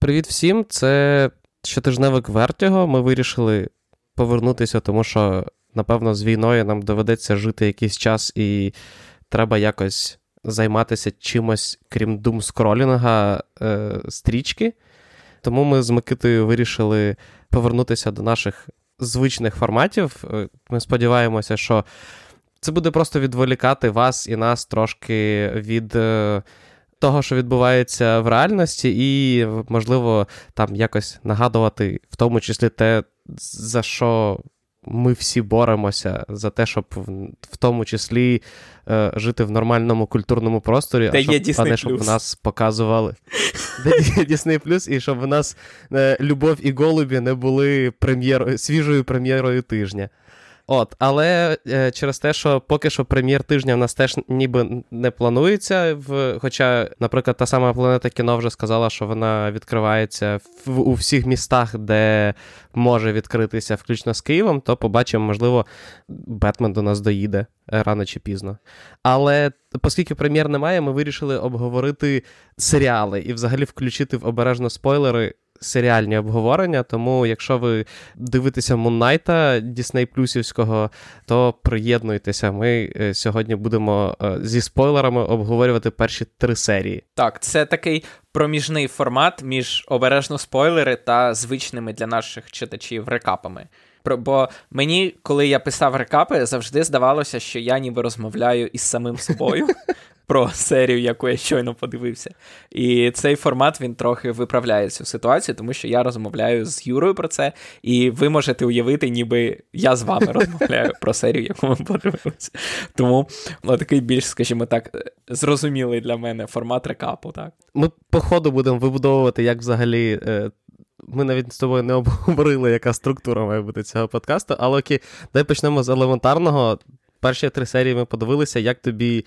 Привіт всім! Це щотижневик Вертіго. Ми вирішили повернутися, тому що, напевно, з війною нам доведеться жити якийсь час, і треба якось займатися чимось, крім думскролінга е, стрічки. Тому ми з Микитою вирішили повернутися до наших звичних форматів. Е, ми сподіваємося, що це буде просто відволікати вас і нас трошки від. Е, того, що відбувається в реальності, і, можливо, там якось нагадувати, в тому числі те, за що ми всі боремося, за те, щоб в тому числі е, жити в нормальному культурному просторі, Де а, щоб, а не щоб в нас показували. Де є Disney Plus, і щоб в нас е, Любов і Голубі не були прем'єр... свіжою прем'єрою тижня. От, Але е, через те, що поки що прем'єр тижня в нас теж ніби не планується. В, Хоча, наприклад, та сама планета кіно вже сказала, що вона відкривається в, у всіх містах, де може відкритися, включно з Києвом, то побачимо, можливо, Бетмен до нас доїде рано чи пізно. Але оскільки прем'єр немає, ми вирішили обговорити серіали і взагалі включити в обережно спойлери серіальні обговорення. Тому, якщо ви дивитеся Муннайта Дісней Плюсівського, то приєднуйтеся. Ми е, сьогодні будемо е, зі спойлерами обговорювати перші три серії. Так, це такий проміжний формат між обережно спойлери та звичними для наших читачів рекапами. Бо мені, коли я писав рекапи, завжди здавалося, що я ніби розмовляю із самим собою. про серію, яку я щойно подивився. І цей формат він трохи виправляє цю ситуацію, тому що я розмовляю з Юрою про це, і ви можете уявити, ніби я з вами розмовляю про серію, яку ми подивилися. Тому такий більш, скажімо так, зрозумілий для мене формат рекапу. так. Ми по ходу будемо вибудовувати, як взагалі. Е, ми навіть з тобою не обговорили, яка структура має бути цього подкасту, але окей, дай почнемо з елементарного. Перші три серії ми подивилися, як тобі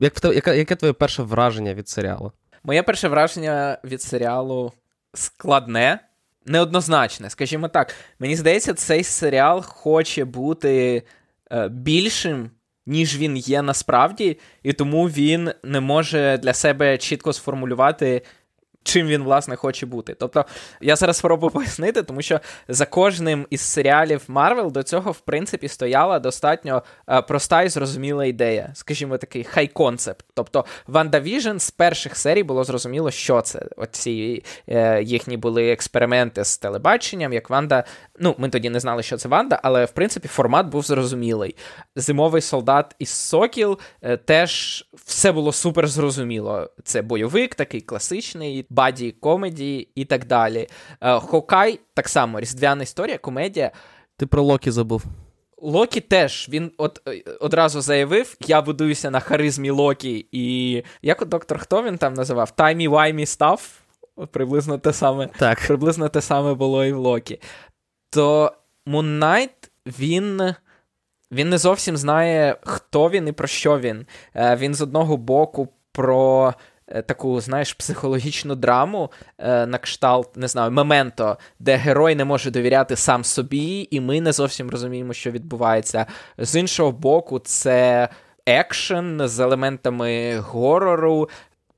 як, яке, яке твоє перше враження від серіалу? Моє перше враження від серіалу складне, неоднозначне. Скажімо так, мені здається, цей серіал хоче бути е, більшим. Ніж він є насправді, і тому він не може для себе чітко сформулювати, чим він, власне, хоче бути. Тобто, я зараз спробую пояснити, тому що за кожним із серіалів Марвел до цього, в принципі, стояла достатньо е, проста і зрозуміла ідея, скажімо, такий high concept. Тобто, WandaVision з перших серій було зрозуміло, що це. Оці е, їхні були експерименти з телебаченням, як Ванда. Ну, ми тоді не знали, що це Ванда, але в принципі формат був зрозумілий. Зимовий солдат із Сокіл е, теж все було супер зрозуміло. Це бойовик, такий класичний buddy comedy і так далі. Е, Хокай так само різдвяна історія, комедія. Ти про Локі забув. Локі теж він от е, одразу заявив: я будуюся на харизмі Локі, і як от доктор хто він там називав? timey-wimey став. Приблизно те саме так. приблизно те саме було і в Локі. То Moon Knight, він він не зовсім знає, хто він і про що він. Е, він з одного боку про таку, знаєш, психологічну драму е, на кшталт, не знаю, мементо, де герой не може довіряти сам собі, і ми не зовсім розуміємо, що відбувається. З іншого боку, це екшен з елементами горору,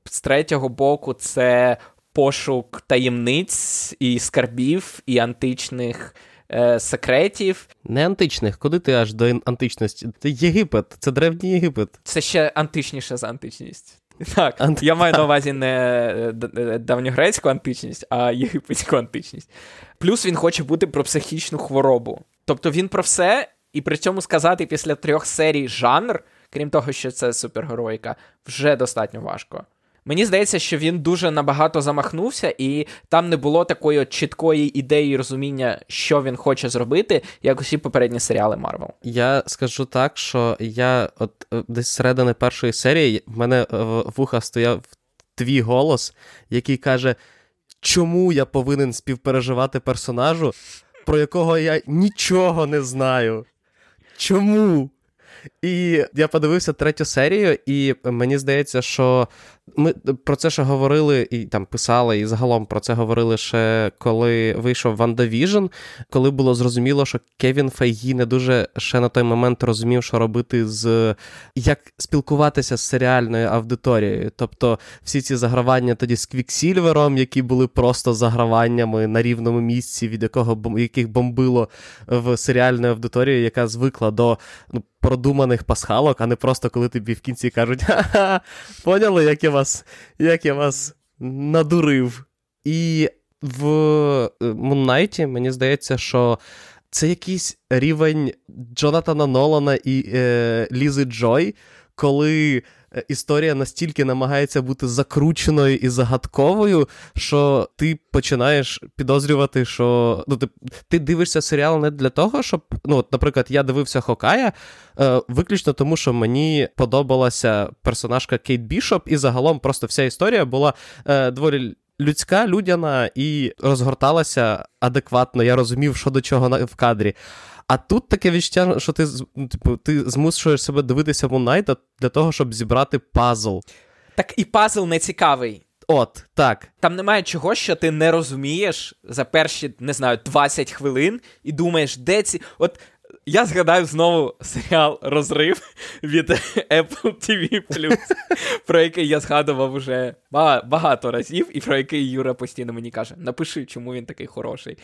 з третього боку, це пошук таємниць і скарбів, і античних. Е, секретів. Не античних, куди ти аж до античності? Це Єгипет, це древній Єгипет. Це ще античніше за античність. Так, Ант... я маю на увазі не е, е, давньогрецьку античність, а єгипетську античність. Плюс він хоче бути про психічну хворобу. Тобто він про все, і при цьому сказати після трьох серій жанр, крім того, що це супергероїка, вже достатньо важко. Мені здається, що він дуже набагато замахнувся, і там не було такої чіткої ідеї розуміння, що він хоче зробити, як усі попередні серіали Марвел. Я скажу так, що я от е, десь середини першої серії в мене в вуха стояв твій голос, який каже, чому я повинен співпереживати персонажу, про якого я нічого не знаю. Чому? І я подивився третю серію, і мені здається, що Ми про це ще говорили і там писали, і загалом про це говорили ще коли вийшов Ванда Віжн, коли було зрозуміло, що Кевін Фейгі не дуже ще на той момент розумів, що робити з як спілкуватися з серіальною аудиторією. Тобто всі ці загравання тоді з Квіксільвером, які були просто заграваннями на рівному місці, від якого яких бомбило в серіальну аудиторію, яка звикла до ну, продуманих пасхалок, а не просто коли тобі в кінці кажуть: ха-ха, поняли, як я як я вас надурив. І в Муннайті мені здається, що. Це якийсь рівень Джонатана Нолана і е, Лізи Джой, коли Е, історія настільки намагається бути закрученою і загадковою, що ти починаєш підозрювати, що ну, ти ти дивишся серіал не для того, щоб. Ну, от, наприклад, я дивився Хокая е, виключно тому, що мені подобалася персонажка Кейт Бішоп, і загалом просто вся історія була е, доволі. Людська, людяна і розгорталася адекватно. Я розумів, що до чого в кадрі. А тут таке відчуття, що ти ну, типу, ти змушуєш себе дивитися Moon Knight а для того, щоб зібрати пазл. Так і пазл не цікавий. От, так. Там немає чого, що ти не розумієш за перші, не знаю, 20 хвилин і думаєш, де ці. От я згадаю знову серіал Розрив від Apple TV про який я згадував вже багато разів, і про який Юра постійно мені каже: напиши, чому він такий хороший.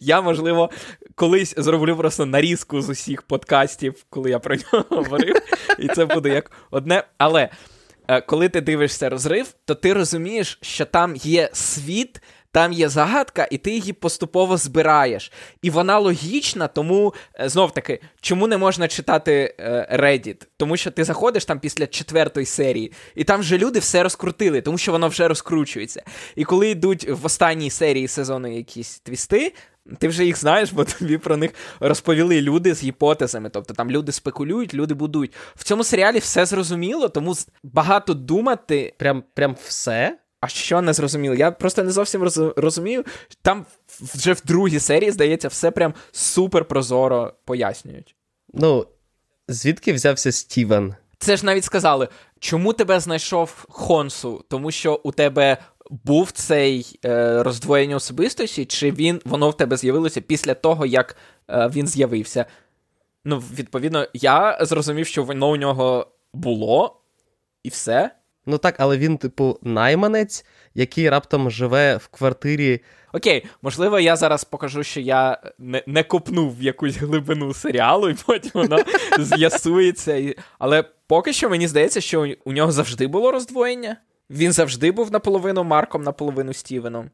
Я, можливо, колись зроблю просто нарізку з усіх подкастів, коли я про нього говорив, і це буде як одне. Але е, коли ти дивишся розрив, то ти розумієш, що там є світ. Там є загадка, і ти її поступово збираєш. І вона логічна, тому е, знов таки, чому не можна читати е, Reddit? Тому що ти заходиш там після четвертої серії, і там вже люди все розкрутили, тому що воно вже розкручується. І коли йдуть в останній серії сезону якісь твісти. Ти вже їх знаєш, бо тобі про них розповіли люди з гіпотезами. Тобто там люди спекулюють, люди будують. В цьому серіалі все зрозуміло, тому багато думати. Прям, Прям все. А що не зрозуміло? Я просто не зовсім розумію. Там вже в другій серії, здається, все прям супер прозоро пояснюють. Ну, звідки взявся Стівен? Це ж навіть сказали, чому тебе знайшов Хонсу? Тому що у тебе був цей е, роздвоєння особистості, чи він воно в тебе з'явилося після того, як е, він з'явився? Ну, відповідно, я зрозумів, що воно у нього було, і все. Ну так, але він, типу, найманець, який раптом живе в квартирі. Окей, можливо, я зараз покажу, що я не не копнув в якусь глибину серіалу, і потім воно з'ясується. І... Але поки що мені здається, що у нього завжди було роздвоєння. Він завжди був наполовину Марком, наполовину Стівеном.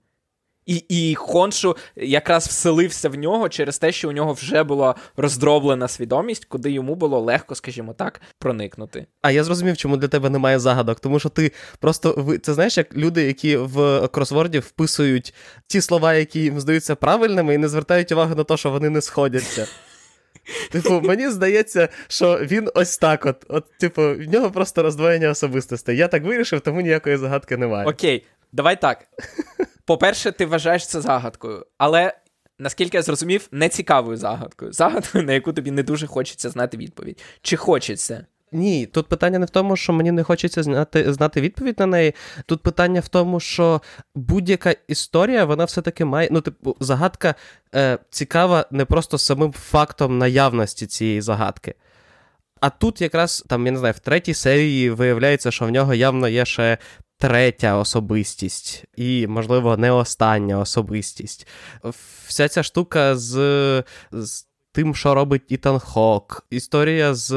І і Хоншу якраз вселився в нього через те, що у нього вже була роздроблена свідомість, куди йому було легко, скажімо так, проникнути. А я зрозумів, чому для тебе немає загадок, тому що ти просто це знаєш, як люди, які в кросворді вписують ті слова, які їм здаються правильними, і не звертають увагу на те, що вони не сходяться. Типу, мені здається, що він ось так. От, от, типу, в нього просто роздвоєння особистостей. Я так вирішив, тому ніякої загадки немає. Окей, давай так. По-перше, ти вважаєш це загадкою, але наскільки я зрозумів, не цікавою загадкою. Загадкою, на яку тобі не дуже хочеться знати відповідь. Чи хочеться? Ні, тут питання не в тому, що мені не хочеться знати знати відповідь на неї. Тут питання в тому, що будь-яка історія, вона все-таки має. Ну, типу, загадка е, цікава не просто самим фактом наявності цієї загадки. А тут якраз там, я не знаю, в третій серії виявляється, що в нього явно є ще третя особистість, і, можливо, не остання особистість. Вся ця штука з. з Тим, що робить Ітан Хок, історія з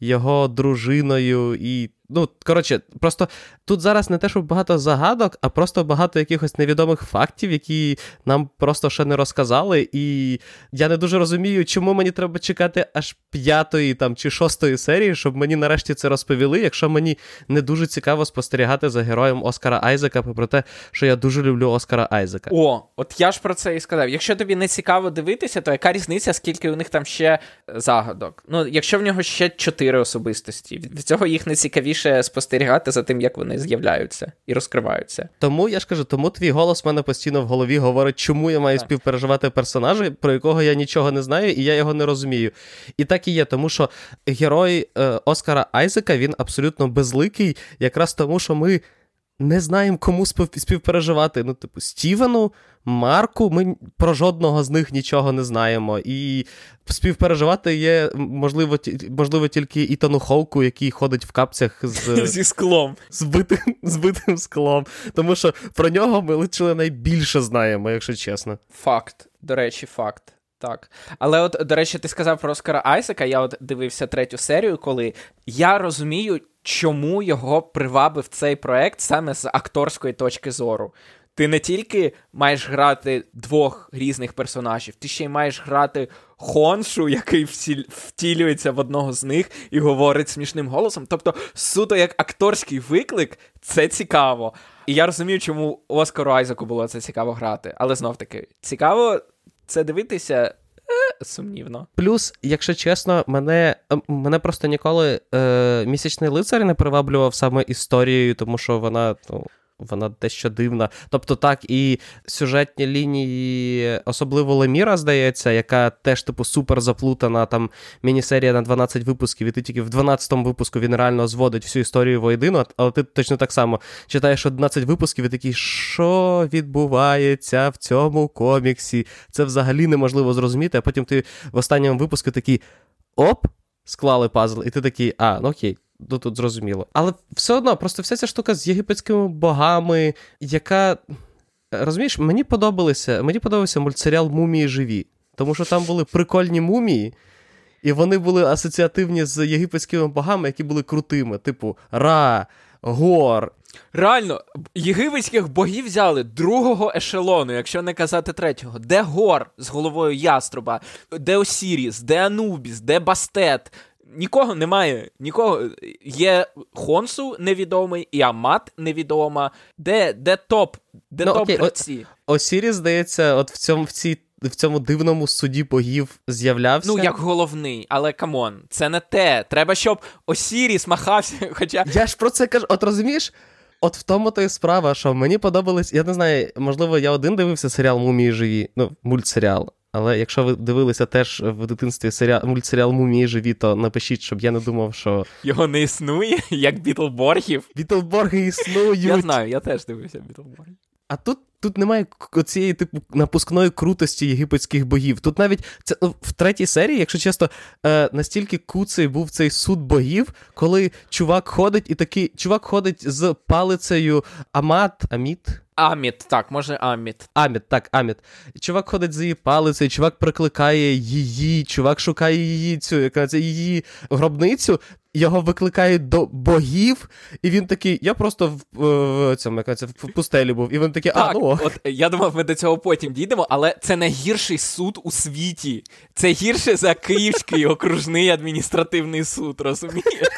його дружиною і Ну, коротше, просто тут зараз не те, що багато загадок, а просто багато якихось невідомих фактів, які нам просто ще не розказали. І я не дуже розумію, чому мені треба чекати аж п'ятої там чи шостої серії, щоб мені нарешті це розповіли, якщо мені не дуже цікаво спостерігати за героєм Оскара Айзека, про те, що я дуже люблю Оскара Айзека. О, от я ж про це і сказав. Якщо тобі не цікаво дивитися, то яка різниця, скільки у них там ще загадок? Ну, якщо в нього ще чотири особистості, від цього їх не цікавіше цікавіше спостерігати за тим, як вони з'являються і розкриваються. Тому я ж кажу, тому твій голос в мене постійно в голові говорить, чому я маю так. співпереживати персонажа, про якого я нічого не знаю, і я його не розумію. І так і є, тому що герой е, Оскара Айзека він абсолютно безликий, якраз тому, що ми не знаємо, кому співпереживати. Ну, типу, Стівену, Марку, ми про жодного з них нічого не знаємо. І співпереживати є, можливо, можливо тільки Ітану Хоуку, який ходить в капцях з зі склом. Збитим, збитим склом. Тому що про нього ми лише найбільше знаємо, якщо чесно. Факт. До речі, факт. Так. Але, от, до речі, ти сказав про Оскара Айсека, я от дивився третю серію, коли я розумію, чому його привабив цей проект саме з акторської точки зору. Ти не тільки маєш грати двох різних персонажів, ти ще й маєш грати Хоншу, який втілюється в одного з них і говорить смішним голосом. Тобто, суто як акторський виклик, це цікаво. І я розумію, чому Оскару Айзеку було це цікаво грати. Але знов таки, цікаво це дивитися сумнівно. Плюс, якщо чесно, мене мене просто ніколи е, місячний лицар не приваблював саме історією, тому що вона ну, вона дещо дивна. Тобто, так, і сюжетні лінії, особливо Леміра, здається, яка теж, типу, супер заплутана. Там міні-серія на 12 випусків, і ти тільки в 12-му випуску він реально зводить всю історію воєдину, але ти точно так само читаєш 11 випусків і такий, що відбувається в цьому коміксі? Це взагалі неможливо зрозуміти, а потім ти в останньому випуску такий оп, склали пазл, і ти такий, а, ну окей ну, тут зрозуміло. Але все одно, просто вся ця штука з єгипетськими богами, яка. Розумієш, мені подобалося, мені подобався мультсеріал Мумії живі, тому що там були прикольні мумії, і вони були асоціативні з єгипетськими богами, які були крутими, типу Ра, Гор. Реально, єгипетських богів взяли другого ешелону, якщо не казати третього. Де Гор з головою яструба, де Осіріс, де Анубіс, де Бастет, Нікого немає. Нікого. Є Хонсу невідомий, і Амат невідома. Де де топ? Де ну, топ окей, гравці? Осірі, здається, от в цьому в цій. В цьому дивному суді богів з'являвся. Ну, як головний, але come on, це не те. Треба, щоб Осіріс махався. Хоча. Я ж про це кажу, от розумієш? От в тому то і справа, що мені подобались, я не знаю, можливо, я один дивився серіал Мумії живі, ну, мультсеріал. Але якщо ви дивилися теж в дитинстві серіал, мультсеріал Мумії живі, то напишіть, щоб я не думав, що. Його не існує, як Бітлборгів. Бітлборги існують. Я знаю, я теж дивився Бітлборгів. А тут тут немає цієї типу напускної крутості єгипетських богів. Тут навіть це ну, в третій серії, якщо чесно, е, настільки куций був цей суд богів, коли чувак ходить і такий чувак ходить з палицею Амат, Аміт. Аміт, так, може Аміт. Аміт, так, Аміт. Чувак ходить з її палицею, чувак прикликає її, чувак шукає її цю, яка це її гробницю його викликають до богів, і він такий, я просто в, в, цьому, яка це, в пустелі був. І він такий, а, ну. От я думав, ми до цього потім дійдемо, але це найгірший суд у світі. Це гірше за Київський окружний адміністративний суд, розумієш?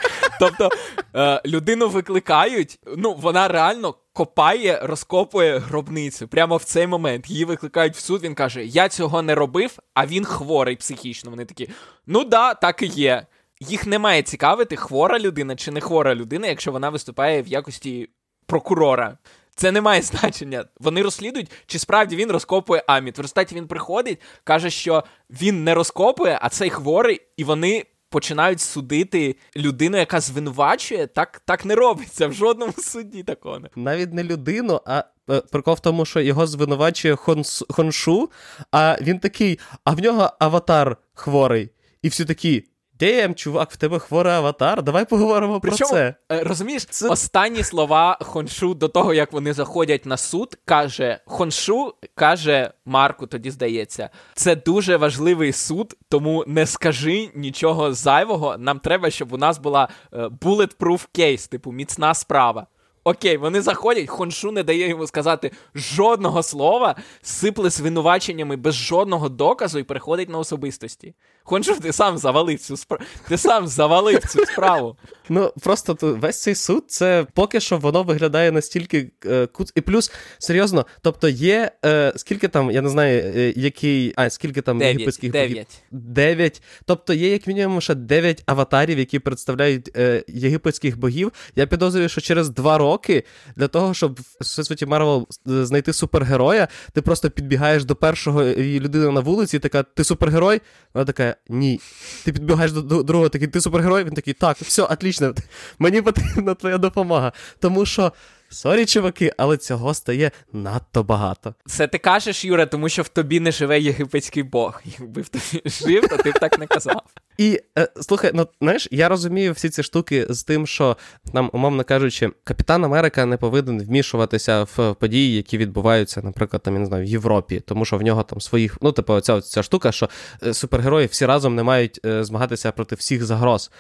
Тобто е, людину викликають, ну вона реально. Копає, розкопує гробницю прямо в цей момент. Її викликають в суд. Він каже: Я цього не робив, а він хворий психічно. Вони такі, ну да, так і є їх не має цікавити, хвора людина чи не хвора людина, якщо вона виступає в якості прокурора. Це не має значення. Вони розслідують, чи справді він розкопує Аміт. В результаті він приходить, каже, що він не розкопує, а цей хворий, і вони починають судити людину, яка звинувачує. Так так не робиться в жодному суді такого. не. Навіть не людину, а е, прикол в тому, що його звинувачує Хонс, Хоншу, а він такий, а в нього аватар хворий. І всі такі. Дем, чувак, в тебе хворий аватар, давай поговоримо Причому, про це. Е, розумієш, це... останні слова Хоншу до того, як вони заходять на суд, каже Хоншу, каже Марку, тоді здається, це дуже важливий суд, тому не скажи нічого зайвого. Нам треба, щоб у нас була е, bulletproof case, типу міцна справа. Окей, вони заходять, Хоншу не дає йому сказати жодного слова, сипле звинуваченнями без жодного доказу і переходить на особистості. Хоншу, ти сам завалив цю справу. Ти сам завалив цю справу. Ну просто весь цей суд, це поки що воно виглядає настільки е, куц. І плюс серйозно, тобто є е, скільки там, я не знаю, е, який. А, скільки там єгипетських дев'ять. Дев'ять. Тобто є, як мінімум, ще дев'ять аватарів, які представляють е, єгипетських богів. Я підозрюю, що через два роки для того, щоб в всесвіті Марвел е, знайти супергероя, ти просто підбігаєш до першого людини на вулиці, і така, ти супергерой? Вона така, ні. Ти підбігаєш до другого, такий, ти супергерой? Він такий, так, все, отлично, мені потрібна твоя допомога. Тому що. Sorry, чуваки, але цього стає надто багато. Це ти кажеш, Юра, тому що в тобі не живе єгипетський бог. Якби в тобі жив, то ти б так не казав. І е, слухай, ну знаєш, я розумію всі ці штуки з тим, що нам, умовно кажучи, Капітан Америка не повинен вмішуватися в події, які відбуваються, наприклад, там я не знаю, в Європі, тому що в нього там своїх, ну, типу, ця, ця штука, що е, супергерої всі разом не мають е, змагатися проти всіх загроз.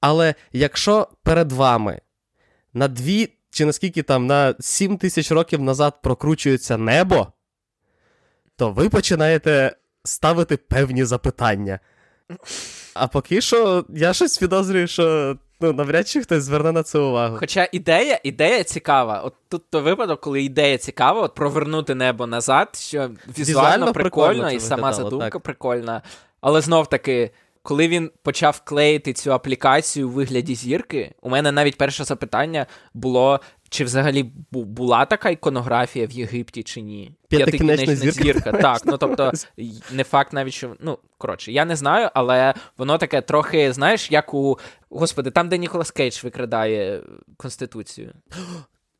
Але якщо перед вами на дві чи наскільки там на 7 тисяч років назад прокручується небо, то ви починаєте ставити певні запитання. А поки що я щось підозрюю, що ну, навряд чи хтось зверне на це увагу. Хоча ідея ідея цікава. От тут той випадок, коли ідея цікава, от провернути небо назад, що візуально, візуально прикольно, прикольно і сама задумка так. прикольна. Але знов таки коли він почав клеїти цю аплікацію у вигляді зірки, у мене навіть перше запитання було: чи взагалі була така іконографія в Єгипті чи ні? П'ятикінечна зірка. зірка. Так, ну тобто, не факт навіть, що ну коротше, я не знаю, але воно таке трохи, знаєш, як у господи, там, де Ніколас Кейдж викрадає конституцію.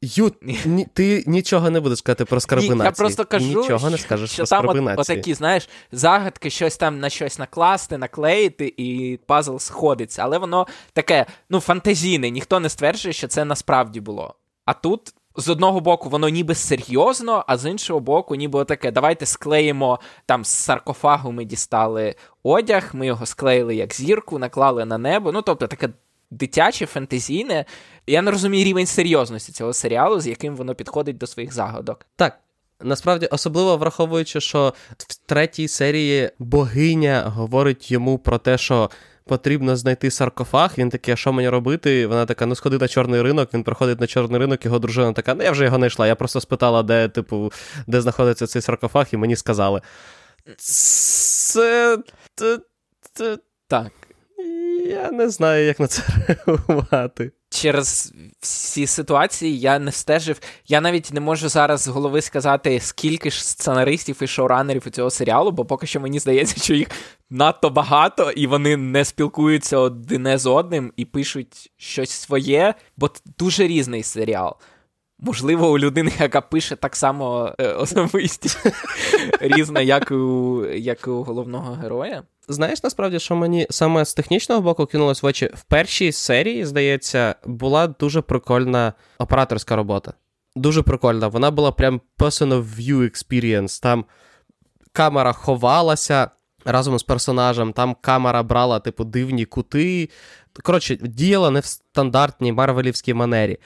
Ю, ні, ти нічого не будеш сказати про Скарб нації. Я просто кажу, нічого не скажеш що про там Скарб нації. От, отакі, знаєш, загадки, щось там на щось накласти, наклеїти, і пазл сходиться. Але воно таке, ну, фантазійне, ніхто не стверджує, що це насправді було. А тут. З одного боку, воно ніби серйозно, а з іншого боку, ніби таке. Давайте склеїмо там з саркофагу ми дістали одяг, ми його склеїли як зірку, наклали на небо. Ну, тобто, таке дитяче, фентезійне. Я не розумію рівень серйозності цього серіалу, з яким воно підходить до своїх загадок. Так. Насправді, особливо враховуючи, що в третій серії богиня говорить йому про те, що потрібно знайти саркофаг. Він такий, а що мені робити? Вона така, ну сходи на чорний ринок. Він приходить на чорний ринок, його дружина така, ну я вже його знайшла. Я просто спитала, де, типу, де знаходиться цей саркофаг, і мені сказали. Це. Так. Я не знаю, як на це реагувати. Через всі ситуації я не стежив. Я навіть не можу зараз з голови сказати, скільки ж сценаристів і шоуранерів у цього серіалу, бо поки що мені здається, що їх надто багато, і вони не спілкуються одне з одним і пишуть щось своє, бо дуже різний серіал. Можливо, у людини, яка пише так само е, особистість різна, як у, як у головного героя. Знаєш, насправді, що мені саме з технічного боку кинулось в очі в першій серії, здається, була дуже прикольна операторська робота. Дуже прикольна. Вона була прям personal view experience. Там камера ховалася разом з персонажем, там камера брала, типу, дивні кути. Коротше, діяла не в стандартній марвелівській манері.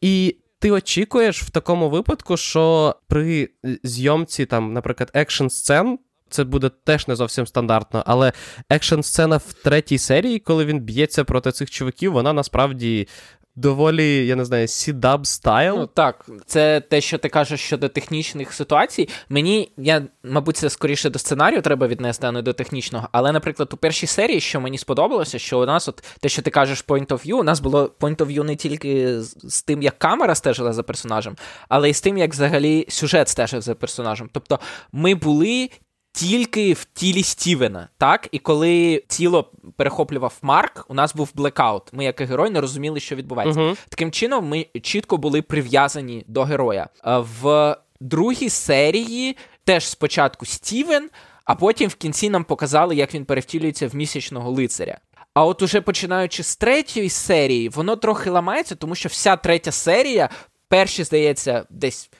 І ти очікуєш в такому випадку, що при зйомці, там, наприклад, екшн сцен це буде теж не зовсім стандартно, але екшн сцена в третій серії, коли він б'ється проти цих чуваків, вона насправді. Доволі, я не знаю, CW style. Ну так, це те, що ти кажеш щодо технічних ситуацій. Мені, я, мабуть, це скоріше до сценарію треба віднести, а не до технічного. Але, наприклад, у першій серії, що мені сподобалося, що у нас, от те, що ти кажеш, point of view, у нас було point of view не тільки з, з тим, як камера стежила за персонажем, але й з тим, як взагалі сюжет стежив за персонажем. Тобто ми були тільки в тілі Стівена. Так, і коли тіло перехоплював Марк, у нас був блекаут. Ми, як і герой, не розуміли, що відбувається. uh Таким чином, ми чітко були прив'язані до героя. В другій серії теж спочатку Стівен, а потім в кінці нам показали, як він перевтілюється в місячного лицаря. А от уже починаючи з третьої серії, воно трохи ламається, тому що вся третя серія, перші, здається, десь.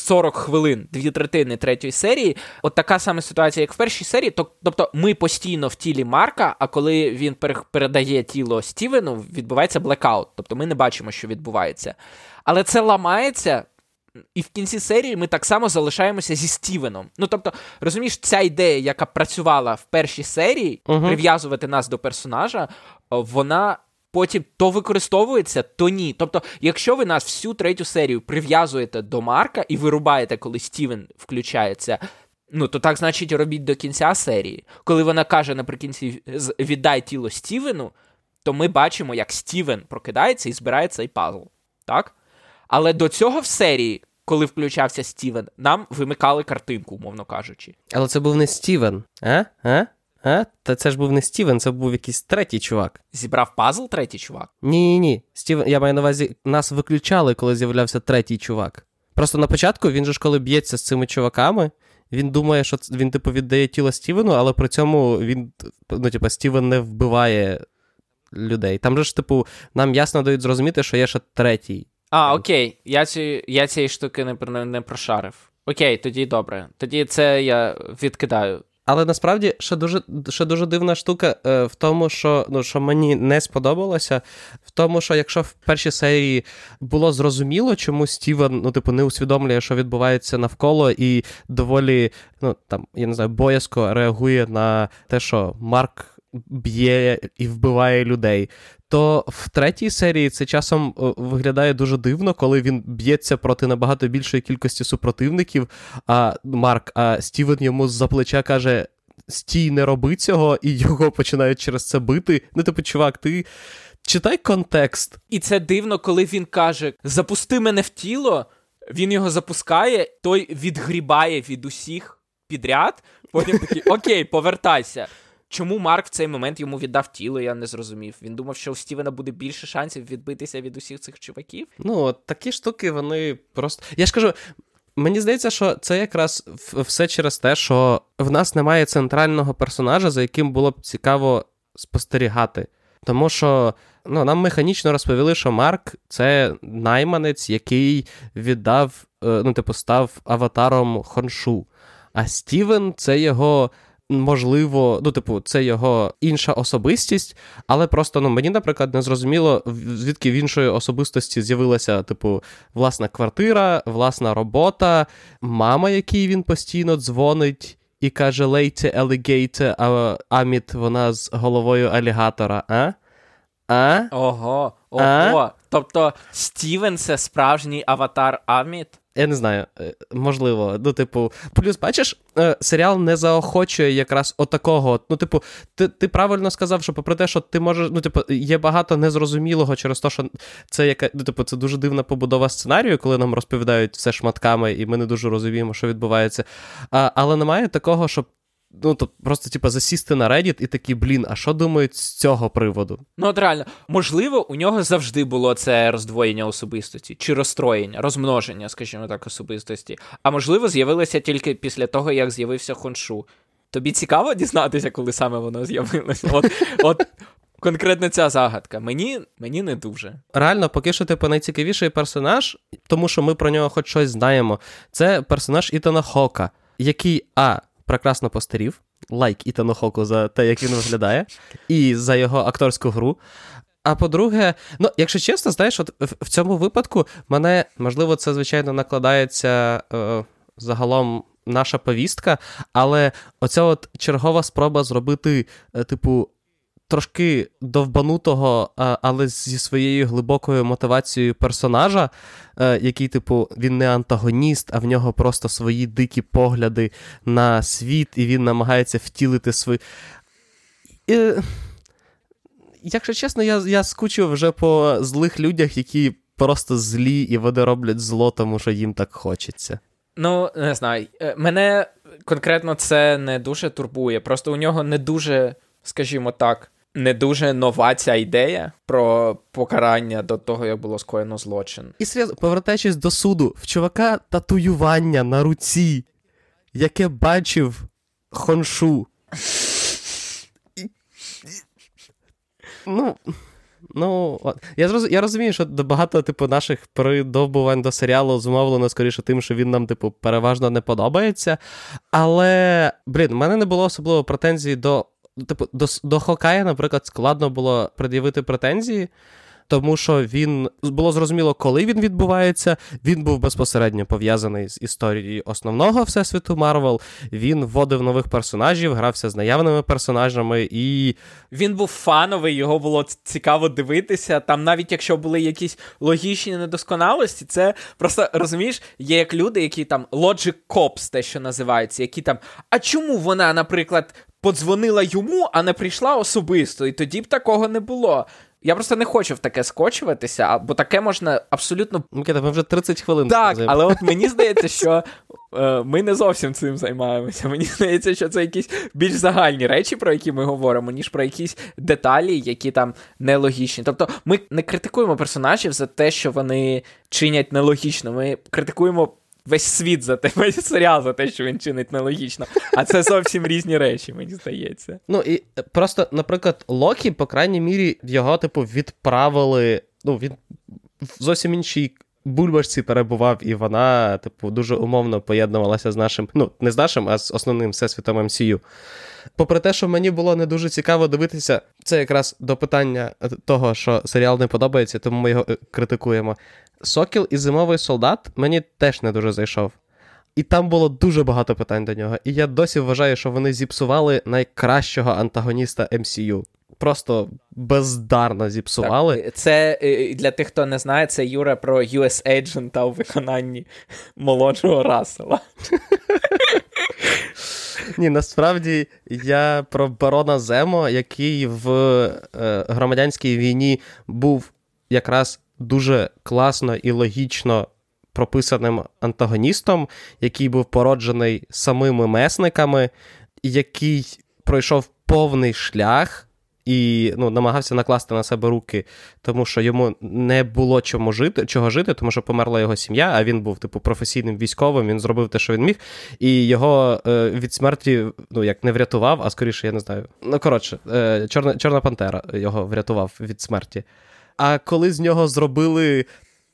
40 хвилин, дві третини третьої серії. От така сама ситуація, як в першій серії. Тобто ми постійно в тілі Марка, а коли він передає тіло Стівену, відбувається блекаут. Тобто ми не бачимо, що відбувається. Але це ламається. І в кінці серії ми так само залишаємося зі Стівеном. Ну тобто, розумієш, ця ідея, яка працювала в першій серії, uh-huh. прив'язувати нас до персонажа, вона потім то використовується, то ні. Тобто, якщо ви нас всю третю серію прив'язуєте до Марка і вирубаєте, коли Стівен включається. Ну, то так, значить, робіть до кінця серії. Коли вона каже наприкінці віддай тіло Стівену, то ми бачимо, як Стівен прокидається і збирає цей пазл. Так? Але до цього в серії, коли включався Стівен, нам вимикали картинку, умовно кажучи. Але це був не Стівен, а? А? А? Та це ж був не Стівен, це був якийсь третій чувак. Зібрав пазл третій чувак? Ні, ні, ні. Стівен, я маю на увазі, нас виключали, коли з'являвся третій чувак. Просто на початку він же ж коли б'ється з цими чуваками, він думає, що він, типу, віддає тіло Стівену, але при цьому він, ну, типу, Стівен не вбиває людей. Там же ж, типу, нам ясно дають зрозуміти, що є ще третій. А, окей. Я ці, я цієї штуки не, не, не прошарив. Окей, тоді добре. Тоді це я відкидаю. Але насправді ще дуже ще дуже дивна штука е, в тому, що ну, що мені не сподобалося, в тому, що якщо в першій серії було зрозуміло, чому Стівен ну, типу, не усвідомлює, що відбувається навколо, і доволі, ну там, я не знаю, боязко реагує на те, що Марк б'є і вбиває людей. То в третій серії це часом виглядає дуже дивно, коли він б'ється проти набагато більшої кількості супротивників. А Марк, а Стівен йому з-за плеча каже: Стій, не роби цього, і його починають через це бити. Ну, типу, чувак, ти читай контекст. І це дивно, коли він каже: Запусти мене в тіло, він його запускає, той відгрібає від усіх підряд. Потім такий, окей, повертайся. Чому Марк в цей момент йому віддав тіло, я не зрозумів. Він думав, що у Стівена буде більше шансів відбитися від усіх цих чуваків. Ну, такі штуки, вони просто. Я ж кажу. Мені здається, що це якраз все через те, що в нас немає центрального персонажа, за яким було б цікаво спостерігати. Тому що ну, нам механічно розповіли, що Марк це найманець, який віддав, е, ну, типу, став аватаром Хоншу. А Стівен це його можливо, ну, типу, це його інша особистість, але просто ну, мені, наприклад, не зрозуміло, звідки в іншої особистості з'явилася, типу, власна квартира, власна робота, мама, якій він постійно дзвонить. І каже, лейте алігейте, а Аміт вона з головою алігатора, а? А? Ого, ого. А? Тобто Стівен це справжній аватар Аміт? Я не знаю, е, можливо. Ну, типу, плюс, бачиш, е, серіал не заохочує якраз отакого. Ну, типу, ти ти правильно сказав, що попри те, що ти можеш, ну, типу, є багато незрозумілого через те, що це яка, ну, типу, це дуже дивна побудова сценарію, коли нам розповідають все шматками, і ми не дуже розуміємо, що відбувається. А, Але немає такого, щоб Ну, то просто, типу, засісти на Reddit і такі, блін, а що думають з цього приводу? Ну, от реально, можливо, у нього завжди було це роздвоєння особистості, чи розстроєння, розмноження, скажімо так, особистості. А можливо, з'явилося тільки після того, як з'явився Хоншу. Тобі цікаво дізнатися, коли саме воно з'явилося? От, от конкретно ця загадка. Мені мені не дуже. Реально, поки що, типу, найцікавіший персонаж, тому що ми про нього хоч щось знаємо. Це персонаж Ітана Хока, який А прекрасно постарів. Лайк Ітану Хоку за те, як він виглядає, і за його акторську гру. А по-друге, ну, якщо чесно, знаєш, от в цьому випадку мене, можливо, це, звичайно, накладається е, загалом наша повістка, але оця от чергова спроба зробити, е, типу, трошки довбанутого, але зі своєю глибокою мотивацією персонажа, е, який, типу, він не антагоніст, а в нього просто свої дикі погляди на світ, і він намагається втілити свої. І, Якщо чесно, я я скучив вже по злих людях, які просто злі і вони роблять зло, тому що їм так хочеться. Ну, не знаю. Е, мене конкретно це не дуже турбує. Просто у нього не дуже, скажімо так, не дуже нова ця ідея про покарання до того, як було скоєно злочин. І серйозно, повертаючись до суду, в чувака татуювання на руці, яке бачив хоншу. Ну. Ну, я зроз... я розумію, що багато типу, наших придовбувань до серіалу зумовлено скоріше тим, що він нам, типу, переважно не подобається. Але, блін, в мене не було особливо претензій до типу, до до Хокая, наприклад, складно було пред'явити претензії, тому що він було зрозуміло, коли він відбувається. Він був безпосередньо пов'язаний з історією основного всесвіту Марвел. Він вводив нових персонажів, грався з наявними персонажами, і він був фановий, його було цікаво дивитися. Там, навіть якщо були якісь логічні недосконалості, це просто розумієш, є як люди, які там Logic Cops, те, що називається, які там. А чому вона, наприклад, подзвонила йому, а не прийшла особисто? І тоді б такого не було. Я просто не хочу в таке скочуватися, бо таке можна абсолютно. Микита, ми вже 30 хвилин. Так, але от мені здається, що е, ми не зовсім цим займаємося. Мені здається, що це якісь більш загальні речі, про які ми говоримо, ніж про якісь деталі, які там нелогічні. Тобто, ми не критикуємо персонажів за те, що вони чинять нелогічно. Ми критикуємо весь світ за те, весь серіал за те, що він чинить нелогічно. А це зовсім різні речі, мені здається. Ну і просто, наприклад, Локі, по крайній мірі, його, типу, відправили. Ну, він в зовсім іншій. Бульбашці перебував, і вона, типу, дуже умовно поєднувалася з нашим, ну, не з нашим, а з основним всесвітом MCU. Попри те, що мені було не дуже цікаво дивитися, це якраз до питання того, що серіал не подобається, тому ми його е, критикуємо. Сокіл і Зимовий солдат мені теж не дуже зайшов. І там було дуже багато питань до нього. І я досі вважаю, що вони зіпсували найкращого антагоніста MCU. Просто бездарно зіпсували. Так, Це е, для тих, хто не знає, це Юра про US Agent у виконанні молодшого Рассела. Ні, насправді я про барона Земо, який в е, громадянській війні був якраз дуже класно і логічно прописаним антагоністом, який був породжений самими месниками, який пройшов повний шлях. І ну, намагався накласти на себе руки, тому що йому не було чому жити, чого жити, тому що померла його сім'я, а він був, типу, професійним військовим, він зробив те, що він міг, і його е, від смерті ну, як не врятував, а скоріше, я не знаю. Ну, коротше, е, Чорна Чорна Пантера його врятував від смерті. А коли з нього зробили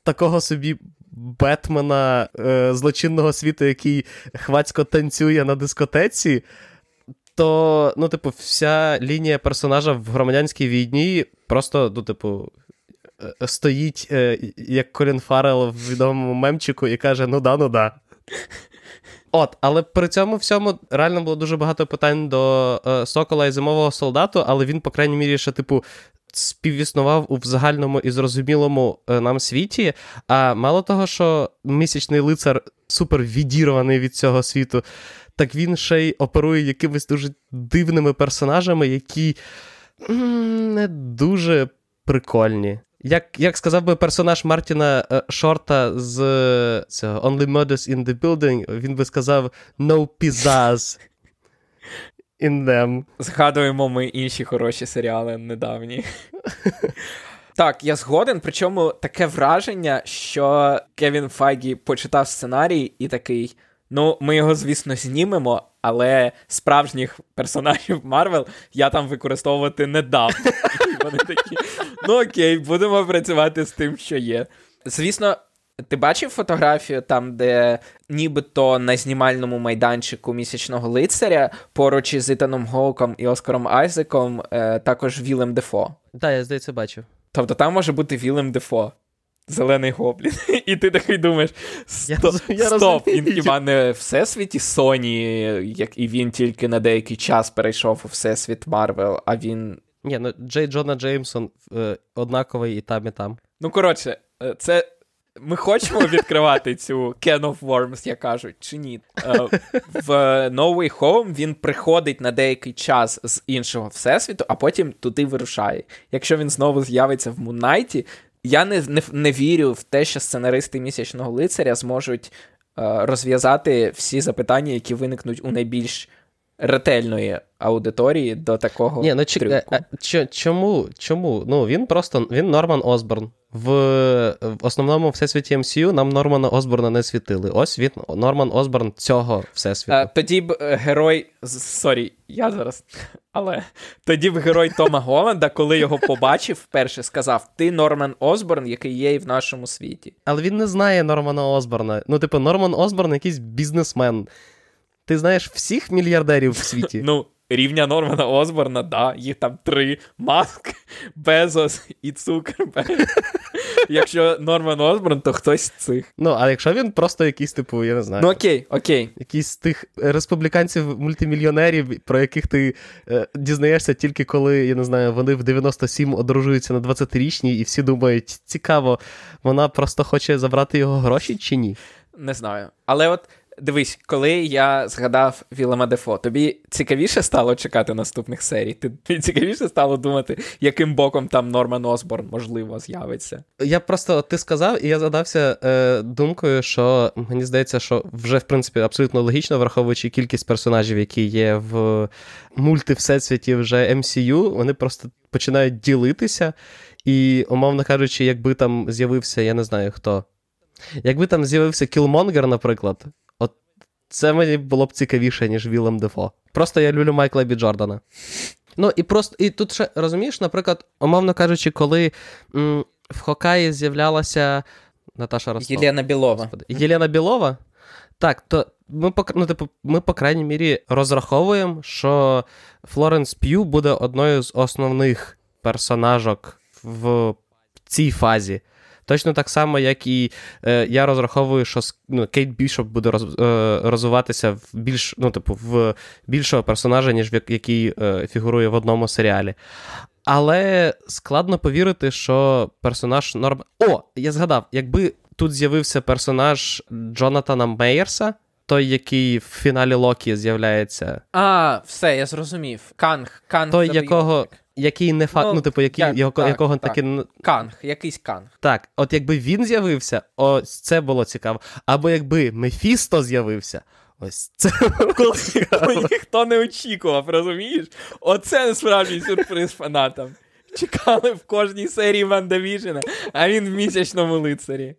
такого собі. Бетмена е, злочинного світу, який хвацько танцює на дискотеці, то, ну, типу, вся лінія персонажа в громадянській війні просто, ну, типу, е, стоїть, е, як Колін Фаррелл в відомому мемчику, і каже: ну да, ну да. От, але при цьому всьому реально було дуже багато питань до е, Сокола і зимового солдату, але він, по крайній мірі, ще, типу, співіснував у загальному і зрозумілому е, нам світі. А мало того, що місячний лицар супер відірваний від цього світу, так він ще й оперує якимись дуже дивними персонажами, які не дуже прикольні. Як як сказав би персонаж Мартіна е, Шорта з цього Only Murders in the Building, він би сказав No pizzazz in them. Згадуємо ми інші хороші серіали недавні. Так, я згоден, причому таке враження, що Кевін Файгі почитав сценарій і такий. Ну, ми його, звісно, знімемо, але справжніх персонажів Марвел я там використовувати не дам. І вони такі, ну окей, будемо працювати з тим, що є. Звісно, ти бачив фотографію там, де нібито на знімальному майданчику місячного лицаря поруч із Ітаном Гоуком і Оскаром Айзеком е, також Вілем Дефо? Так, я здається, бачив. Тобто там може бути Вілем Дефо. Зелений гоблін. І ти такий думаєш: стоп, я стоп він хіба не всесвіті Соні, як і він тільки на деякий час перейшов у всесвіт Марвел, а він. Ні, ну Джей Джона Джеймсон е, однаковий і там, і там. Ну, коротше, е, це. Ми хочемо відкривати цю Can of Worms, як кажуть, чи ні. Е, в No Way Home він приходить на деякий час з іншого всесвіту, а потім туди вирушає. Якщо він знову з'явиться в Муннайті, я не, не, не вірю в те, що сценаристи місячного лицаря зможуть е, розв'язати всі запитання, які виникнуть у найбільш ретельної аудиторії до такого. Ні, ну трюку. а, чому? Чому? Ну він просто він Норман Осборн. В, в основному всесвіті MCU нам Нормана Осборна не світили. Ось він Норман Осборн цього всесвіту. А, тоді б е, герой. Sorry, я зараз. Але тоді б герой Тома Голланда, коли його побачив, вперше сказав: Ти Норман Осборн, який є і в нашому світі. Але він не знає Нормана Осборна. Ну, типу, Норман Осборн якийсь бізнесмен. Ти знаєш всіх мільярдерів в світі? Ну, рівня Нормана Осборна, да, їх там три: Маск, Безос і Цукерберг. Якщо Норман Осборн, то хтось з цих. Ну, а якщо він просто якийсь, типу, я не знаю. Ну окей, окей. Якийсь з тих республіканців-мультимільйонерів, про яких ти е, дізнаєшся тільки коли, я не знаю, вони в 97 одружуються на 20-річній, і всі думають, цікаво, вона просто хоче забрати його гроші чи ні? Не знаю. Але от Дивись, коли я згадав Вілема Дефо, тобі цікавіше стало чекати наступних серій? Тобі цікавіше стало думати, яким боком там Норман Осборн, можливо, з'явиться? Я просто ти сказав, і я задався е, думкою, що мені здається, що вже в принципі абсолютно логічно, враховуючи кількість персонажів, які є в мульти всесвіті вже MCU, вони просто починають ділитися. І, умовно кажучи, якби там з'явився, я не знаю хто. Якби там з'явився Кілмонгер, наприклад, це мені було б цікавіше, ніж Вілем Дефо. Просто я люблю Майкла Бі Джордана. Ну, і просто і тут ще розумієш, наприклад, умовно кажучи, коли м, в Хокаї з'являлася Наташа Ростов. Єлена Білова. Господи. Єлена Білова. Так, то ми ну, типу, ми, по крайній мірі, розраховуємо, що Флоренс П'ю буде одною з основних персонажок в цій фазі. Точно так само, як і е, я розраховую, що ну, Кейт Бішоп буде роз, е, розвиватися в більш, ну, типу, в більшого персонажа, ніж який е, фігурує в одному серіалі. Але складно повірити, що персонаж Норм. О, я згадав, якби тут з'явився персонаж Джонатана Мейджорса, той, який в фіналі Локі з'являється. А, все, я зрозумів. Канг, Канг. Той, якого який не факт, ну, ну, типу, який, як, його, так, якого так. таки. Канг, якийсь канг. Так, от якби він з'явився, ось це було цікаво. Або якби Мефісто з'явився. Ось це було цікаво. ніхто не очікував, розумієш? Оце насправді сюрприз фанатам. Чекали в кожній серії Ван Віжена, а він в місячному лицарі.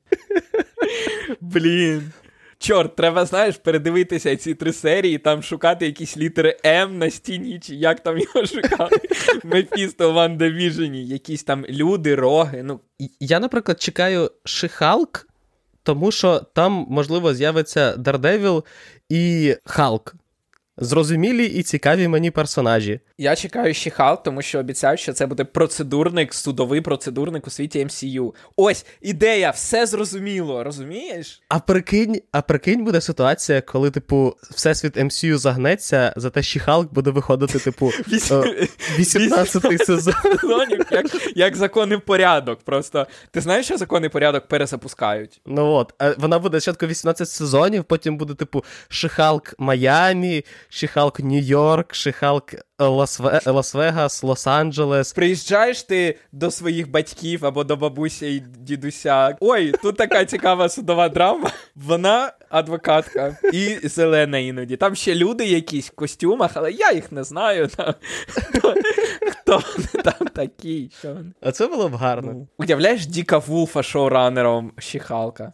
Блін. Чорт, треба, знаєш, передивитися ці три серії, там шукати якісь літери М на стіні, чи як там його шукали. Мефісто в ВандаВіжені, якісь там люди, роги. ну. Я, наприклад, чекаю Ши-Халк, тому що там, можливо, з'явиться Дардевіл і Халк. Зрозумілі і цікаві мені персонажі. Я чекаю Ши-Халк, тому що обіцяють, що це буде процедурник, судовий процедурник у світі MCU. Ось ідея, все зрозуміло, розумієш? А прикинь, а прикинь, буде ситуація, коли, типу, всесвіт MCU загнеться, за те, що Халк буде виходити, типу, 18-й сезон. Як як законний порядок. Просто ти знаєш, що законний порядок перезапускають? Ну от, вона буде спочатку 18 сезонів, потім буде, типу, Шихалк Майамі. Шихалк Нью-Йорк, Шихалк Лас-Вегас, Лос-Анджелес. Приїжджаєш ти до своїх батьків або до бабуся і дідуся. Ой, тут така цікава судова драма. Вона адвокатка і зелена іноді. Там ще люди якісь в костюмах, але я їх не знаю. Там. Хто вони там такі? Що вони? А це було б гарно. Ну, уявляєш Діка Вулфа шоуранером Шихалка?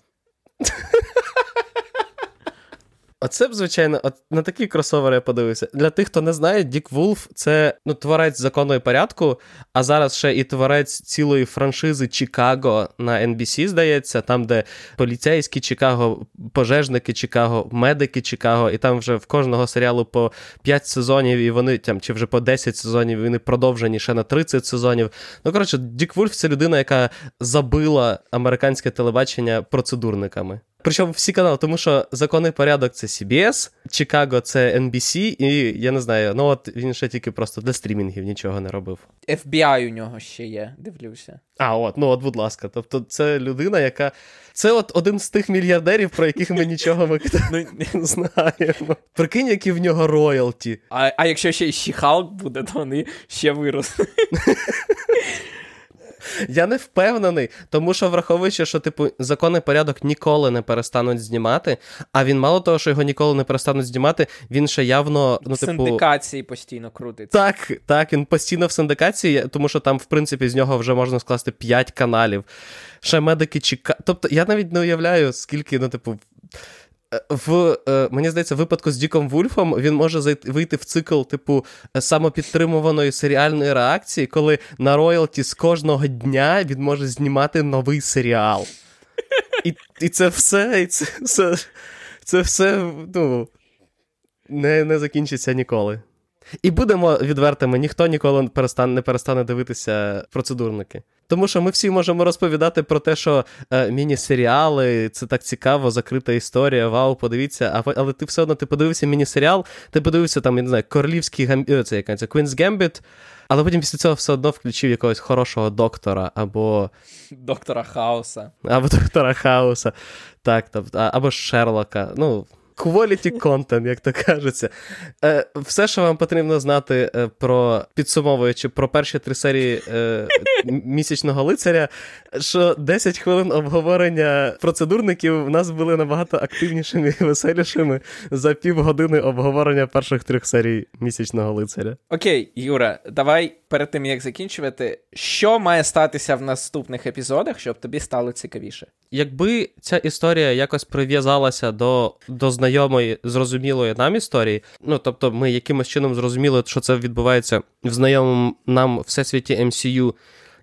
Оце б, звичайно, от на такі кросовери я подивився. Для тих, хто не знає, Дік Вулф це ну, творець закону і порядку, а зараз ще і творець цілої франшизи Чикаго на NBC, здається, там, де поліцейські Чикаго, пожежники Чикаго, медики Чикаго, і там вже в кожного серіалу по 5 сезонів, і вони там, чи вже по 10 сезонів, вони продовжені ще на 30 сезонів. Ну, коротше, Дік Вульф це людина, яка забила американське телебачення процедурниками. Причому всі канали, тому що законний порядок це CBS, Чикаго це NBC, і я не знаю, ну от він ще тільки просто для стрімінгів нічого не робив. FBI у нього ще є, дивлюся. А, от, ну от, будь ласка. Тобто, це людина, яка. Це от один з тих мільярдерів, про яких ми нічого ми не знаємо. Прикинь, які в нього роялті. А а якщо ще й Шіхалк буде, то вони ще виросли. Я не впевнений, тому що, враховуючи, що, типу, законний порядок ніколи не перестануть знімати, а він мало того, що його ніколи не перестануть знімати, він ще явно. ну, типу... Синдикації постійно крутиться. Так, так, він постійно в синдикації, тому що там, в принципі, з нього вже можна скласти 5 каналів. Ще медики чекають. Тобто, я навіть не уявляю, скільки, ну, типу в е, мені здається, в випадку з Діком Вульфом він може зайти вийти в цикл, типу, самопідтримуваної серіальної реакції, коли на роялті з кожного дня він може знімати новий серіал. І і це все, і це, це, це все ну, не, не закінчиться ніколи. І будемо відвертими, ніхто ніколи перестане, не перестане дивитися процедурники. Тому що ми всі можемо розповідати про те, що е, міні-серіали це так цікаво, закрита історія, вау, подивіться. А, але ти все одно ти подивився міні-серіал, ти подивився там, я не знаю, королівський гам... Е, це яка це Queen's Gambit, але потім після цього все одно включив якогось хорошого доктора або. Доктора Хауса. Або доктора Хауса. Так, тобто, або Шерлока. Ну. Quality content, як то кажеться. Е, Все, що вам потрібно знати е, про підсумовуючи про перші три серії е, місячного лицаря, що 10 хвилин обговорення процедурників в нас були набагато активнішими і веселішими за півгодини обговорення перших трьох серій місячного лицаря. Окей, Юра, давай перед тим як закінчувати, що має статися в наступних епізодах, щоб тобі стало цікавіше? Якби ця історія якось прив'язалася до до знайомої, зрозумілої нам історії, ну тобто ми якимось чином зрозуміли, що це відбувається в знайомому нам всесвіті MCU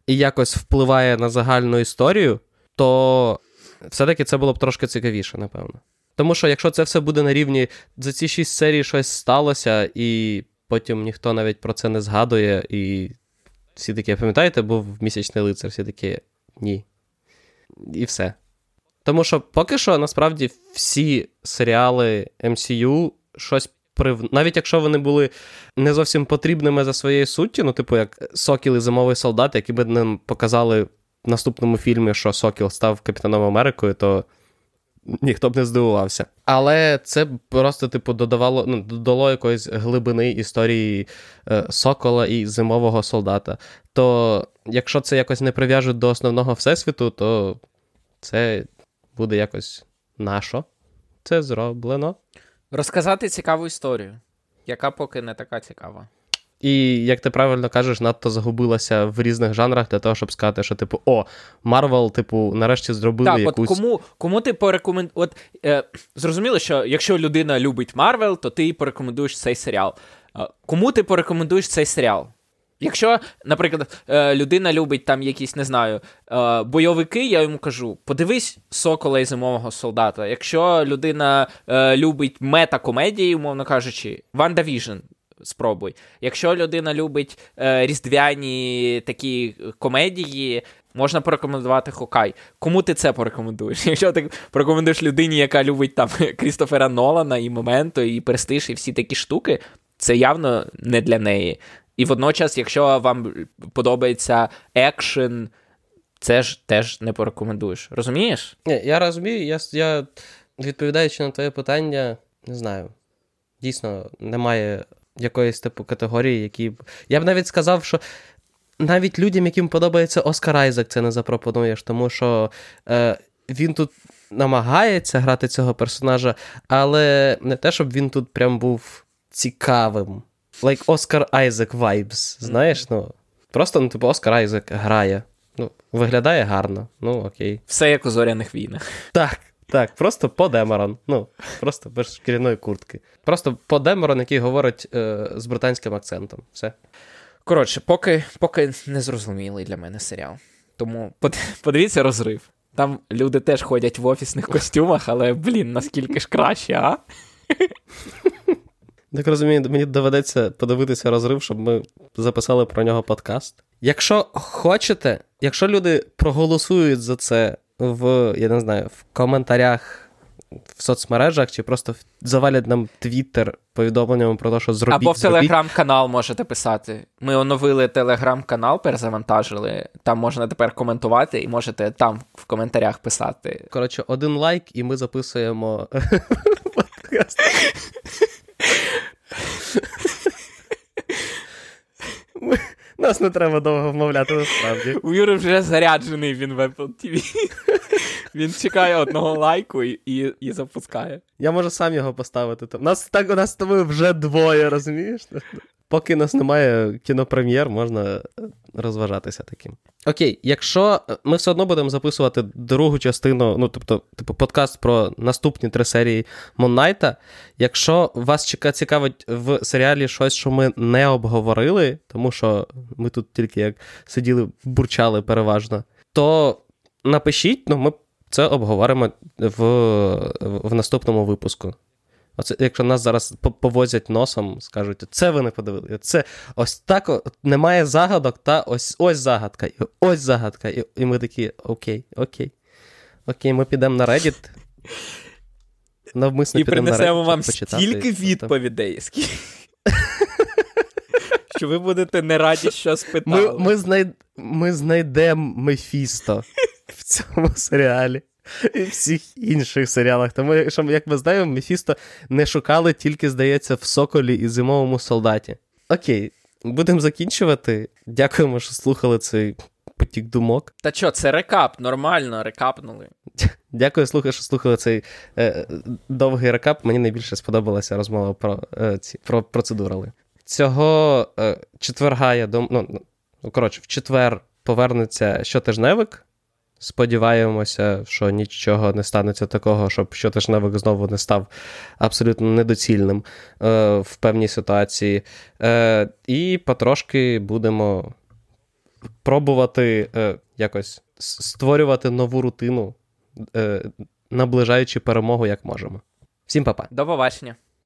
і якось впливає на загальну історію, то все-таки це було б трошки цікавіше, напевно. Тому що якщо це все буде на рівні за ці шість серій щось сталося, і потім ніхто навіть про це не згадує, і всі такі, пам'ятаєте, був місячний лицар, всі такі ні. І все. Тому що поки що, насправді, всі серіали MCU щось прив... Навіть якщо вони були не зовсім потрібними за своєю суттю, ну, типу, як Сокіл і Зимовий солдат, які б нам показали в наступному фільмі, що Сокіл став Капітаном Америкою, то ніхто б не здивувався. Але це просто, типу, додавало, ну, додало якоїсь глибини історії е, Сокола і зимового солдата. То якщо це якось не прив'яжуть до основного всесвіту, то це буде якось нашо. Це зроблено. Розказати цікаву історію, яка поки не така цікава. І, як ти правильно кажеш, надто загубилася в різних жанрах для того, щоб сказати, що, типу, о, Марвел, типу, нарешті зробили так, якусь... от кому кому ти порекомендуєш. От е, зрозуміло, що якщо людина любить Марвел, то ти їй порекомендуєш цей серіал. Е, кому ти порекомендуєш цей серіал? Якщо, наприклад, е, людина любить там якісь, не знаю, е, бойовики, я йому кажу: подивись Сокола і зимового солдата. Якщо людина е, любить мета-комедії, умовно кажучи, Ванда Віжн. Спробуй. Якщо людина любить е, різдвяні такі комедії, можна порекомендувати Хокай. Кому ти це порекомендуєш? Якщо ти порекомендуєш людині, яка любить там Крістофера Нолана і Моменто, і Престиж, і всі такі штуки, це явно не для неї. І водночас, якщо вам подобається екшен, це ж теж не порекомендуєш. Розумієш? Ні, Я розумію, я, я відповідаючи на твоє питання, не знаю. Дійсно, немає якоїсь типу категорії, які. Я б навіть сказав, що навіть людям, яким подобається Оскар Айзек, це не запропонуєш, тому що е, він тут намагається грати цього персонажа, але не те, щоб він тут прям був цікавим. Like Oscar Isaac vibes, знаєш, ну. Просто, ну, типу, Оскар Айзек грає. Ну, виглядає гарно, ну окей. Все як у зоряних війнах. Так, так, просто по Демерон. Ну, просто без шкіряної куртки. Просто по Демерон, який говорить е, з британським акцентом. Все. Коротше, поки поки не зрозумілий для мене серіал. Тому подивіться розрив. Там люди теж ходять в офісних костюмах, але, блін, наскільки ж краще, а? Так розумію, мені доведеться подивитися розрив, щоб ми записали про нього подкаст. Якщо хочете, якщо люди проголосують за це в, я не знаю, в коментарях в соцмережах чи просто завалять нам твіттер повідомленнями про те, що зробіть. Або в телеграм-канал можете писати. Ми оновили телеграм-канал, перезавантажили. Там можна тепер коментувати, і можете там в коментарях писати. Коротше, один лайк, і ми записуємо подкаст. Нас не треба довго вмовляти, насправді. У Юри вже заряджений він в Apple TV. Він чекає одного лайку і і, і запускає. Я можу сам його поставити. Нас так у нас з тобою вже двоє, розумієш? Поки нас немає кінопрем'єр, можна розважатися таким. Окей, якщо ми все одно будемо записувати другу частину, ну тобто, типу, подкаст про наступні три серії Моннайта. Якщо вас цікавить в серіалі щось, що ми не обговорили, тому що ми тут тільки як сиділи, бурчали переважно, то напишіть, ну ми це обговоримо в, в наступному випуску. Оце, якщо нас зараз повозять носом, скажуть, це ви не подивили. Це ось так немає загадок, та ось ось загадка, і ось загадка. І, і ми такі, окей, окей. Окей, ми підемо на Reddit. Навмисно І принесемо вам почитати, стільки відповідей, скільки. Що ви будете не раді, що Ми, ми, знай... ми знайдемо Мефісто в цьому серіалі і всіх інших серіалах. Тому, що, як ми знаємо, Мефісто не шукали тільки, здається, в Соколі і Зимовому солдаті. Окей, будемо закінчувати. Дякуємо, що слухали цей потік думок. Та що, це рекап, нормально, рекапнули. Дякую, слухай, що слухали цей е, довгий рекап. Мені найбільше сподобалася розмова про е, ці про процедурали. Цього е, четверга, я дум... ну, ну, коротше, в четвер повернеться щотижневик. Сподіваємося, що нічого не станеться такого, щоб щотижневик знову не став абсолютно недоцільним е, в певній ситуації. Е, І потрошки будемо пробувати е, якось створювати нову рутину, е, наближаючи перемогу як можемо. Всім па-па. До побачення.